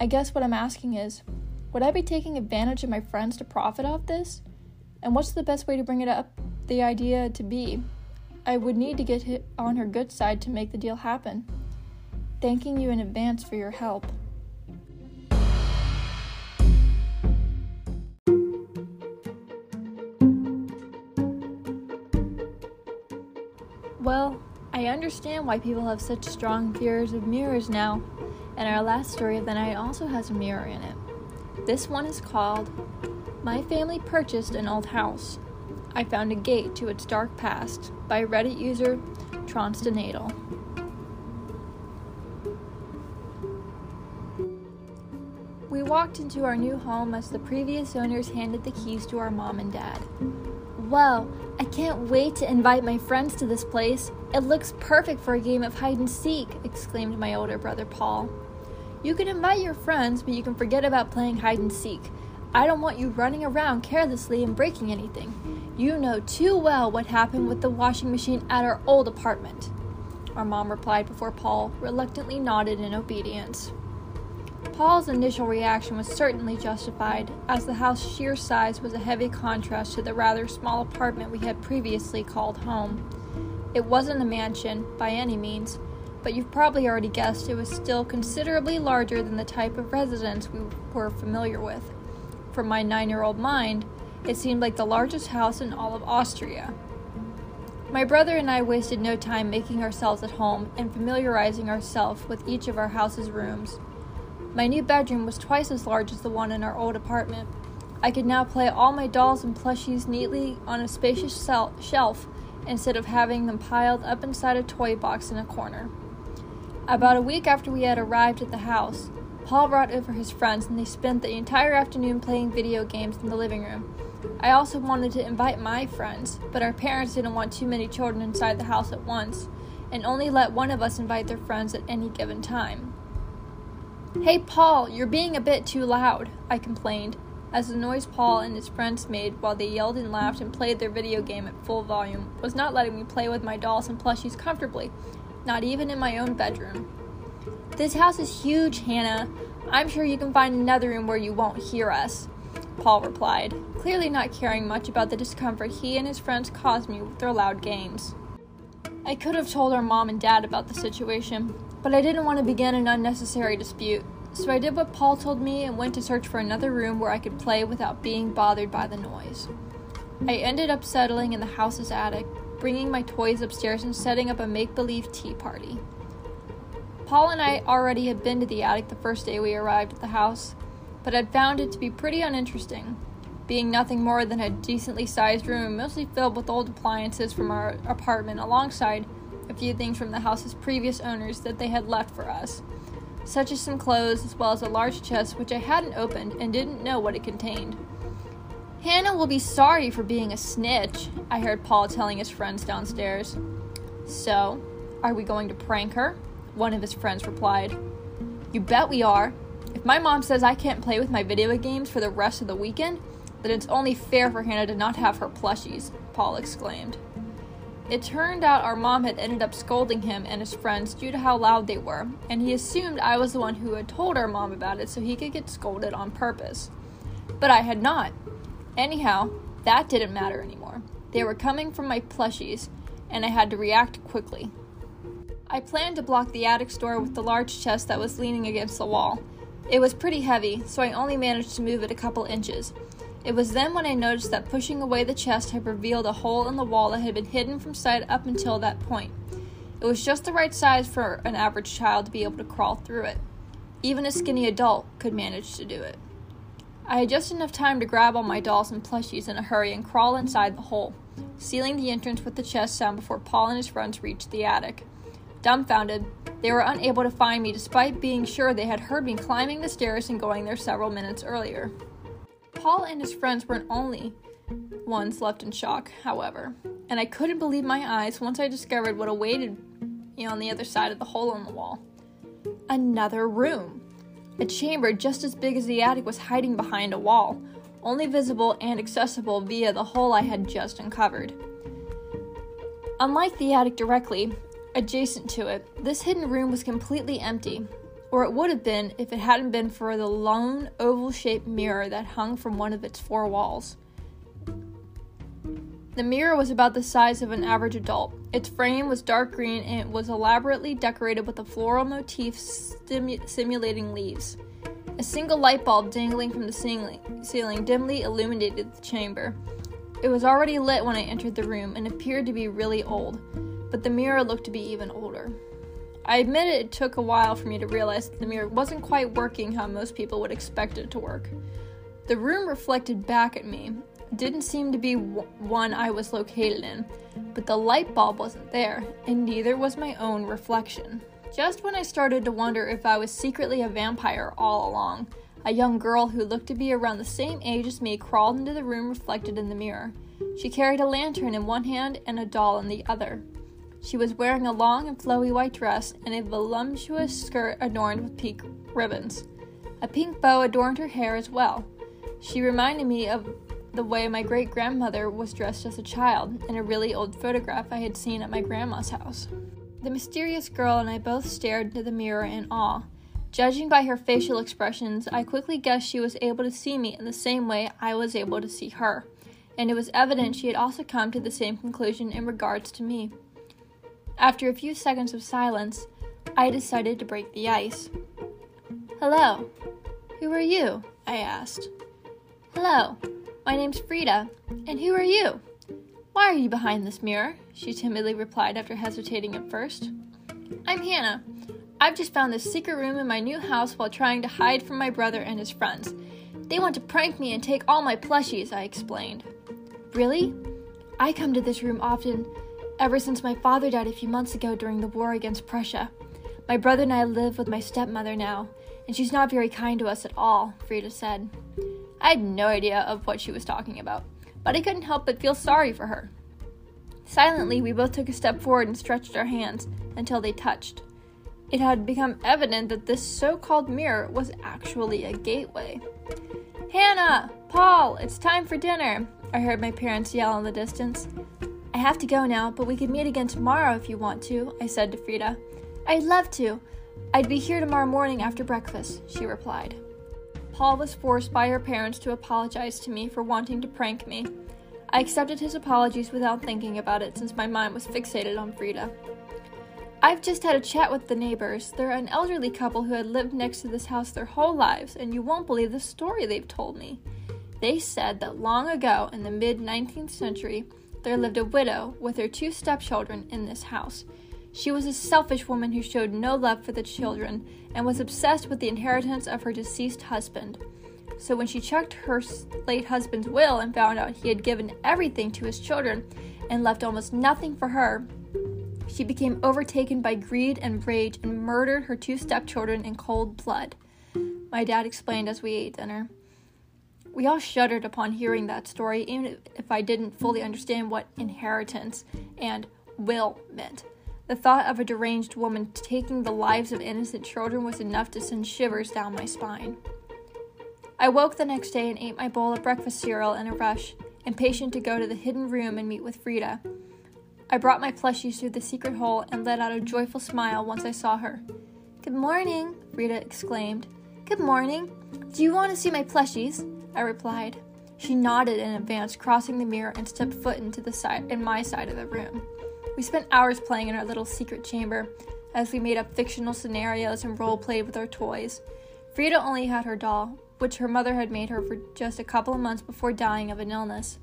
I guess what I'm asking is Would I be taking advantage of my friends to profit off this? And what's the best way to bring it up the idea to be? I would need to get on her good side to make the deal happen. Thanking you in advance for your help. Well, I understand why people have such strong fears of mirrors now, and our last story of the night also has a mirror in it. This one is called My Family Purchased an Old House. I Found a Gate to Its Dark Past by Reddit user Tronstinatal. We walked into our new home as the previous owners handed the keys to our mom and dad. Well, I can't wait to invite my friends to this place. It looks perfect for a game of hide and seek, exclaimed my older brother Paul. You can invite your friends, but you can forget about playing hide and seek. I don't want you running around carelessly and breaking anything. You know too well what happened with the washing machine at our old apartment. Our mom replied before Paul reluctantly nodded in obedience. Paul's initial reaction was certainly justified, as the house's sheer size was a heavy contrast to the rather small apartment we had previously called home. It wasn't a mansion, by any means, but you've probably already guessed it was still considerably larger than the type of residence we were familiar with. For my nine year old mind, it seemed like the largest house in all of Austria. My brother and I wasted no time making ourselves at home and familiarizing ourselves with each of our house's rooms. My new bedroom was twice as large as the one in our old apartment. I could now play all my dolls and plushies neatly on a spacious shelf instead of having them piled up inside a toy box in a corner. About a week after we had arrived at the house, Paul brought over his friends and they spent the entire afternoon playing video games in the living room. I also wanted to invite my friends, but our parents didn't want too many children inside the house at once and only let one of us invite their friends at any given time. Hey, Paul, you're being a bit too loud, I complained, as the noise Paul and his friends made while they yelled and laughed and played their video game at full volume was not letting me play with my dolls and plushies comfortably not even in my own bedroom. This house is huge, Hannah. I'm sure you can find another room where you won't hear us, Paul replied, clearly not caring much about the discomfort he and his friends caused me with their loud games. I could have told our mom and dad about the situation, but I didn't want to begin an unnecessary dispute, so I did what Paul told me and went to search for another room where I could play without being bothered by the noise. I ended up settling in the house's attic, bringing my toys upstairs and setting up a make believe tea party. Paul and I already had been to the attic the first day we arrived at the house, but had found it to be pretty uninteresting, being nothing more than a decently sized room mostly filled with old appliances from our apartment alongside a few things from the house's previous owners that they had left for us, such as some clothes as well as a large chest which I hadn't opened and didn't know what it contained. Hannah will be sorry for being a snitch, I heard Paul telling his friends downstairs. So, are we going to prank her? One of his friends replied. You bet we are. If my mom says I can't play with my video games for the rest of the weekend, then it's only fair for Hannah to not have her plushies, Paul exclaimed. It turned out our mom had ended up scolding him and his friends due to how loud they were, and he assumed I was the one who had told our mom about it so he could get scolded on purpose. But I had not. Anyhow, that didn't matter anymore. They were coming from my plushies, and I had to react quickly. I planned to block the attic door with the large chest that was leaning against the wall. It was pretty heavy, so I only managed to move it a couple inches. It was then when I noticed that pushing away the chest had revealed a hole in the wall that had been hidden from sight up until that point. It was just the right size for an average child to be able to crawl through it. Even a skinny adult could manage to do it. I had just enough time to grab all my dolls and plushies in a hurry and crawl inside the hole, sealing the entrance with the chest sound before Paul and his friends reached the attic. Dumbfounded, they were unable to find me despite being sure they had heard me climbing the stairs and going there several minutes earlier. Paul and his friends weren't only ones left in shock, however, and I couldn't believe my eyes once I discovered what awaited me on the other side of the hole in the wall. Another room. A chamber just as big as the attic was hiding behind a wall, only visible and accessible via the hole I had just uncovered. Unlike the attic directly adjacent to it, this hidden room was completely empty. Or it would have been if it hadn't been for the lone oval shaped mirror that hung from one of its four walls. The mirror was about the size of an average adult. Its frame was dark green and it was elaborately decorated with a floral motif stimu- simulating leaves. A single light bulb dangling from the ceiling, ceiling dimly illuminated the chamber. It was already lit when I entered the room and appeared to be really old, but the mirror looked to be even older. I admit it took a while for me to realize that the mirror wasn't quite working how most people would expect it to work. The room reflected back at me. Didn't seem to be w- one I was located in, but the light bulb wasn't there, and neither was my own reflection. Just when I started to wonder if I was secretly a vampire all along, a young girl who looked to be around the same age as me crawled into the room reflected in the mirror. She carried a lantern in one hand and a doll in the other. She was wearing a long and flowy white dress and a voluptuous skirt adorned with pink ribbons. A pink bow adorned her hair as well. She reminded me of the way my great grandmother was dressed as a child in a really old photograph I had seen at my grandma's house. The mysterious girl and I both stared into the mirror in awe. Judging by her facial expressions, I quickly guessed she was able to see me in the same way I was able to see her, and it was evident she had also come to the same conclusion in regards to me. After a few seconds of silence, I decided to break the ice. Hello. Who are you? I asked. Hello. My name's Frida. And who are you? Why are you behind this mirror? She timidly replied after hesitating at first. I'm Hannah. I've just found this secret room in my new house while trying to hide from my brother and his friends. They want to prank me and take all my plushies, I explained. Really? I come to this room often, ever since my father died a few months ago during the war against Prussia. My brother and I live with my stepmother now, and she's not very kind to us at all, Frida said. I had no idea of what she was talking about, but I couldn't help but feel sorry for her. Silently, we both took a step forward and stretched our hands until they touched it had become evident that this so called mirror was actually a gateway. Hannah! Paul! It's time for dinner! I heard my parents yell in the distance. I have to go now, but we could meet again tomorrow if you want to, I said to Frida. I'd love to. I'd be here tomorrow morning after breakfast, she replied. Paul was forced by her parents to apologize to me for wanting to prank me. I accepted his apologies without thinking about it since my mind was fixated on Frida. I've just had a chat with the neighbors. They're an elderly couple who had lived next to this house their whole lives, and you won't believe the story they've told me. They said that long ago, in the mid 19th century, there lived a widow with her two stepchildren in this house. She was a selfish woman who showed no love for the children and was obsessed with the inheritance of her deceased husband. So when she checked her late husband's will and found out he had given everything to his children and left almost nothing for her, she became overtaken by greed and rage and murdered her two stepchildren in cold blood. My dad explained as we ate dinner. We all shuddered upon hearing that story, even if I didn't fully understand what inheritance and will meant. The thought of a deranged woman taking the lives of innocent children was enough to send shivers down my spine. I woke the next day and ate my bowl of breakfast cereal in a rush, impatient to go to the hidden room and meet with Frida. I brought my plushies through the secret hole and let out a joyful smile once I saw her. Good morning, Frida exclaimed. Good morning. Do you want to see my plushies? I replied. She nodded and advanced, crossing the mirror and stepped foot into the side in my side of the room. We spent hours playing in our little secret chamber as we made up fictional scenarios and role played with our toys. Frida only had her doll, which her mother had made her for just a couple of months before dying of an illness.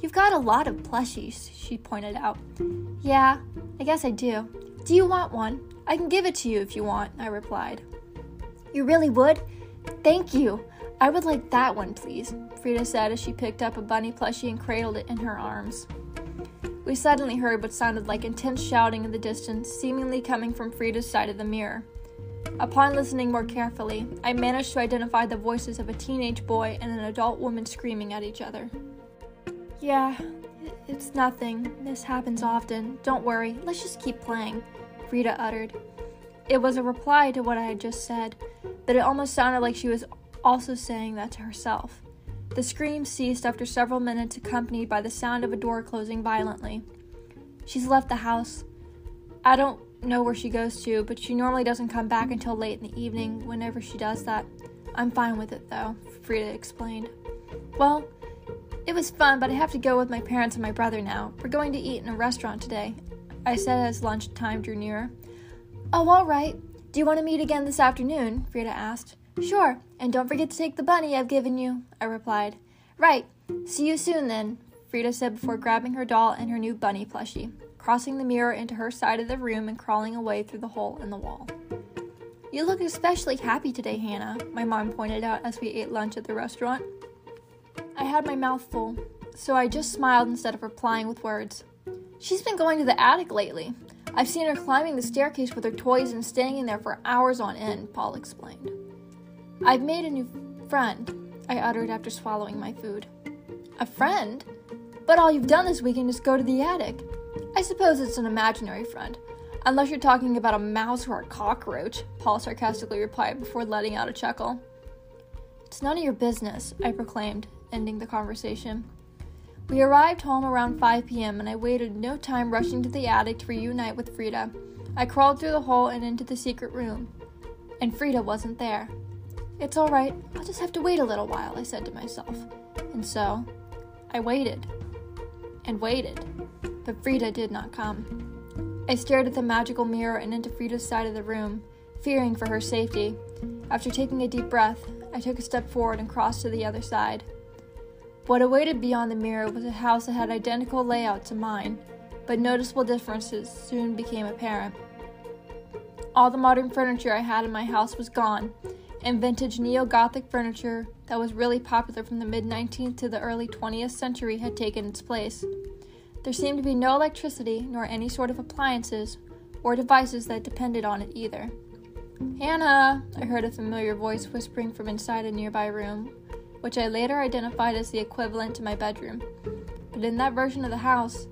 You've got a lot of plushies, she pointed out. Yeah, I guess I do. Do you want one? I can give it to you if you want, I replied. You really would? Thank you. I would like that one, please, Frida said as she picked up a bunny plushie and cradled it in her arms. We suddenly heard what sounded like intense shouting in the distance, seemingly coming from Frida's side of the mirror. Upon listening more carefully, I managed to identify the voices of a teenage boy and an adult woman screaming at each other. Yeah, it's nothing. This happens often. Don't worry. Let's just keep playing, Frida uttered. It was a reply to what I had just said, but it almost sounded like she was also saying that to herself. The scream ceased after several minutes, accompanied by the sound of a door closing violently. She's left the house. I don't know where she goes to, but she normally doesn't come back until late in the evening whenever she does that. I'm fine with it though, Frida explained. Well, it was fun, but I have to go with my parents and my brother now. We're going to eat in a restaurant today, I said as lunchtime drew nearer. Oh, all right. Do you want to meet again this afternoon? Frida asked. Sure, and don't forget to take the bunny I've given you, I replied. Right. See you soon then, Frida said before grabbing her doll and her new bunny plushie, crossing the mirror into her side of the room and crawling away through the hole in the wall. You look especially happy today, Hannah, my mom pointed out as we ate lunch at the restaurant. I had my mouth full, so I just smiled instead of replying with words. She's been going to the attic lately. I've seen her climbing the staircase with her toys and staying in there for hours on end, Paul explained. I've made a new friend, I uttered after swallowing my food. A friend? But all you've done this weekend is go to the attic. I suppose it's an imaginary friend. Unless you're talking about a mouse or a cockroach, Paul sarcastically replied before letting out a chuckle. It's none of your business, I proclaimed, ending the conversation. We arrived home around 5 p.m., and I waited no time rushing to the attic to reunite with Frida. I crawled through the hole and into the secret room, and Frida wasn't there. It's all right, I'll just have to wait a little while, I said to myself. And so, I waited and waited, but Frida did not come. I stared at the magical mirror and into Frida's side of the room, fearing for her safety. After taking a deep breath, I took a step forward and crossed to the other side. What awaited beyond the mirror was a house that had identical layout to mine, but noticeable differences soon became apparent. All the modern furniture I had in my house was gone, and vintage neo Gothic furniture that was really popular from the mid 19th to the early 20th century had taken its place. There seemed to be no electricity nor any sort of appliances or devices that depended on it either. Hannah! I heard a familiar voice whispering from inside a nearby room, which I later identified as the equivalent to my bedroom. But in that version of the house,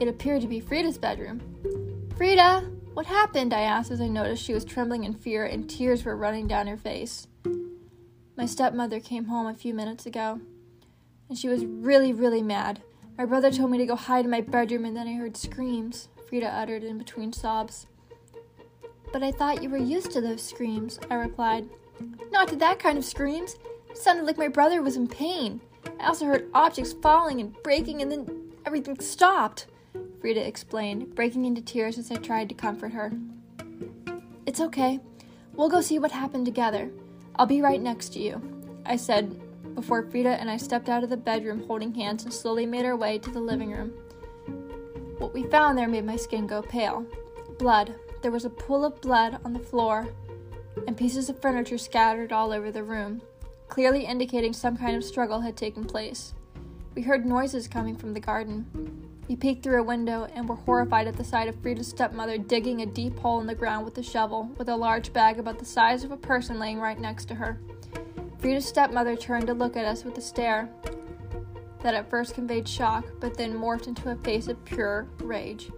it appeared to be Frida's bedroom. Frida! What happened? I asked as I noticed she was trembling in fear and tears were running down her face. My stepmother came home a few minutes ago, and she was really, really mad. My brother told me to go hide in my bedroom, and then I heard screams, Frida uttered in between sobs. But I thought you were used to those screams, I replied. Not to that kind of screams. It sounded like my brother was in pain. I also heard objects falling and breaking, and then everything stopped. Frida explained, breaking into tears as I tried to comfort her. It's okay. We'll go see what happened together. I'll be right next to you, I said before Frida and I stepped out of the bedroom holding hands and slowly made our way to the living room. What we found there made my skin go pale. Blood. There was a pool of blood on the floor and pieces of furniture scattered all over the room, clearly indicating some kind of struggle had taken place. We heard noises coming from the garden. We peeked through a window and were horrified at the sight of Frida's stepmother digging a deep hole in the ground with a shovel, with a large bag about the size of a person laying right next to her. Frida's stepmother turned to look at us with a stare that at first conveyed shock, but then morphed into a face of pure rage.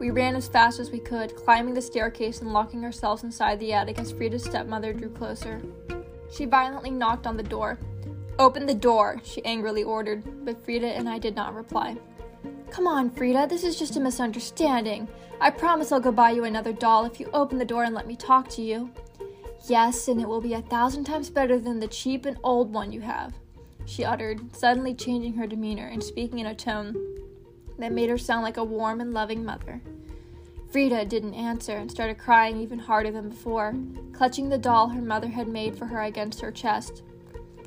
We ran as fast as we could, climbing the staircase and locking ourselves inside the attic as Frida's stepmother drew closer. She violently knocked on the door. Open the door, she angrily ordered, but Frida and I did not reply. Come on, Frida, this is just a misunderstanding. I promise I'll go buy you another doll if you open the door and let me talk to you. Yes, and it will be a thousand times better than the cheap and old one you have, she uttered, suddenly changing her demeanor and speaking in a tone that made her sound like a warm and loving mother. Frida didn't answer and started crying even harder than before, clutching the doll her mother had made for her against her chest.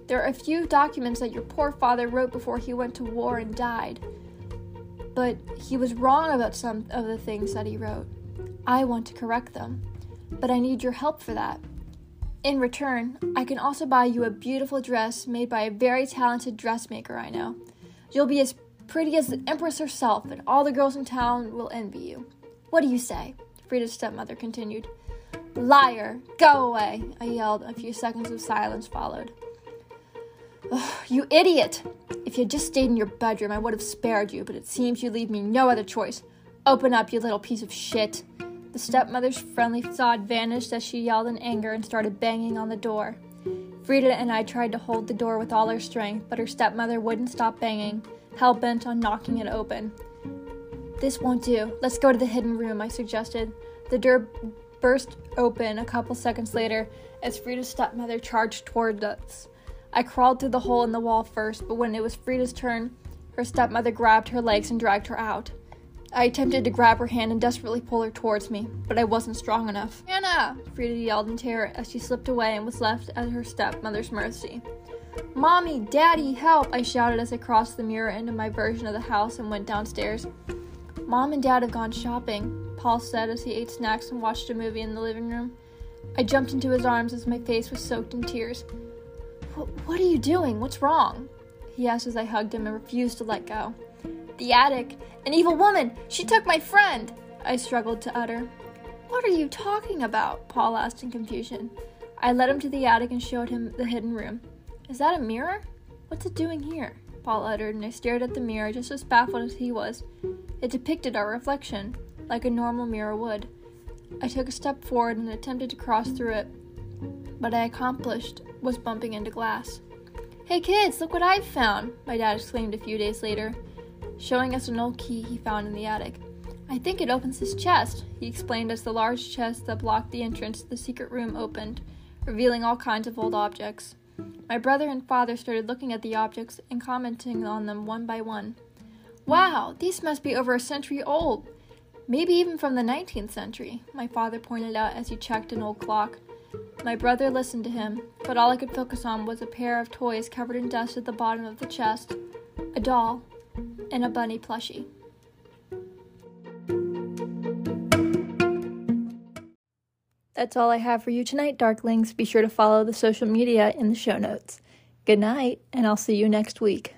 There are a few documents that your poor father wrote before he went to war and died but he was wrong about some of the things that he wrote. I want to correct them, but I need your help for that. In return, I can also buy you a beautiful dress made by a very talented dressmaker I know. You'll be as pretty as the Empress herself, and all the girls in town will envy you. What do you say? Frida's stepmother continued. Liar! Go away! I yelled. A few seconds of silence followed. You idiot! If you had just stayed in your bedroom, I would have spared you, but it seems you leave me no other choice. Open up, you little piece of shit. The stepmother's friendly facade vanished as she yelled in anger and started banging on the door. Frida and I tried to hold the door with all our strength, but her stepmother wouldn't stop banging, hell bent on knocking it open. This won't do. Let's go to the hidden room, I suggested. The door burst open a couple seconds later as Frida's stepmother charged toward us. I crawled through the hole in the wall first, but when it was Frida's turn, her stepmother grabbed her legs and dragged her out. I attempted to grab her hand and desperately pull her towards me, but I wasn't strong enough. Anna! Frida yelled in terror as she slipped away and was left at her stepmother's mercy. Mommy, Daddy, help! I shouted as I crossed the mirror into my version of the house and went downstairs. Mom and Dad have gone shopping, Paul said as he ate snacks and watched a movie in the living room. I jumped into his arms as my face was soaked in tears. What are you doing? What's wrong? He asked as I hugged him and refused to let go. The attic! An evil woman! She took my friend! I struggled to utter. What are you talking about? Paul asked in confusion. I led him to the attic and showed him the hidden room. Is that a mirror? What's it doing here? Paul uttered, and I stared at the mirror just as baffled as he was. It depicted our reflection, like a normal mirror would. I took a step forward and attempted to cross through it, but I accomplished was bumping into glass. Hey kids, look what I've found! My dad exclaimed a few days later, showing us an old key he found in the attic. I think it opens this chest, he explained as the large chest that blocked the entrance to the secret room opened, revealing all kinds of old objects. My brother and father started looking at the objects and commenting on them one by one. Wow, these must be over a century old. Maybe even from the 19th century, my father pointed out as he checked an old clock. My brother listened to him, but all I could focus on was a pair of toys covered in dust at the bottom of the chest a doll and a bunny plushie. That's all I have for you tonight, Darklings. Be sure to follow the social media in the show notes. Good night, and I'll see you next week.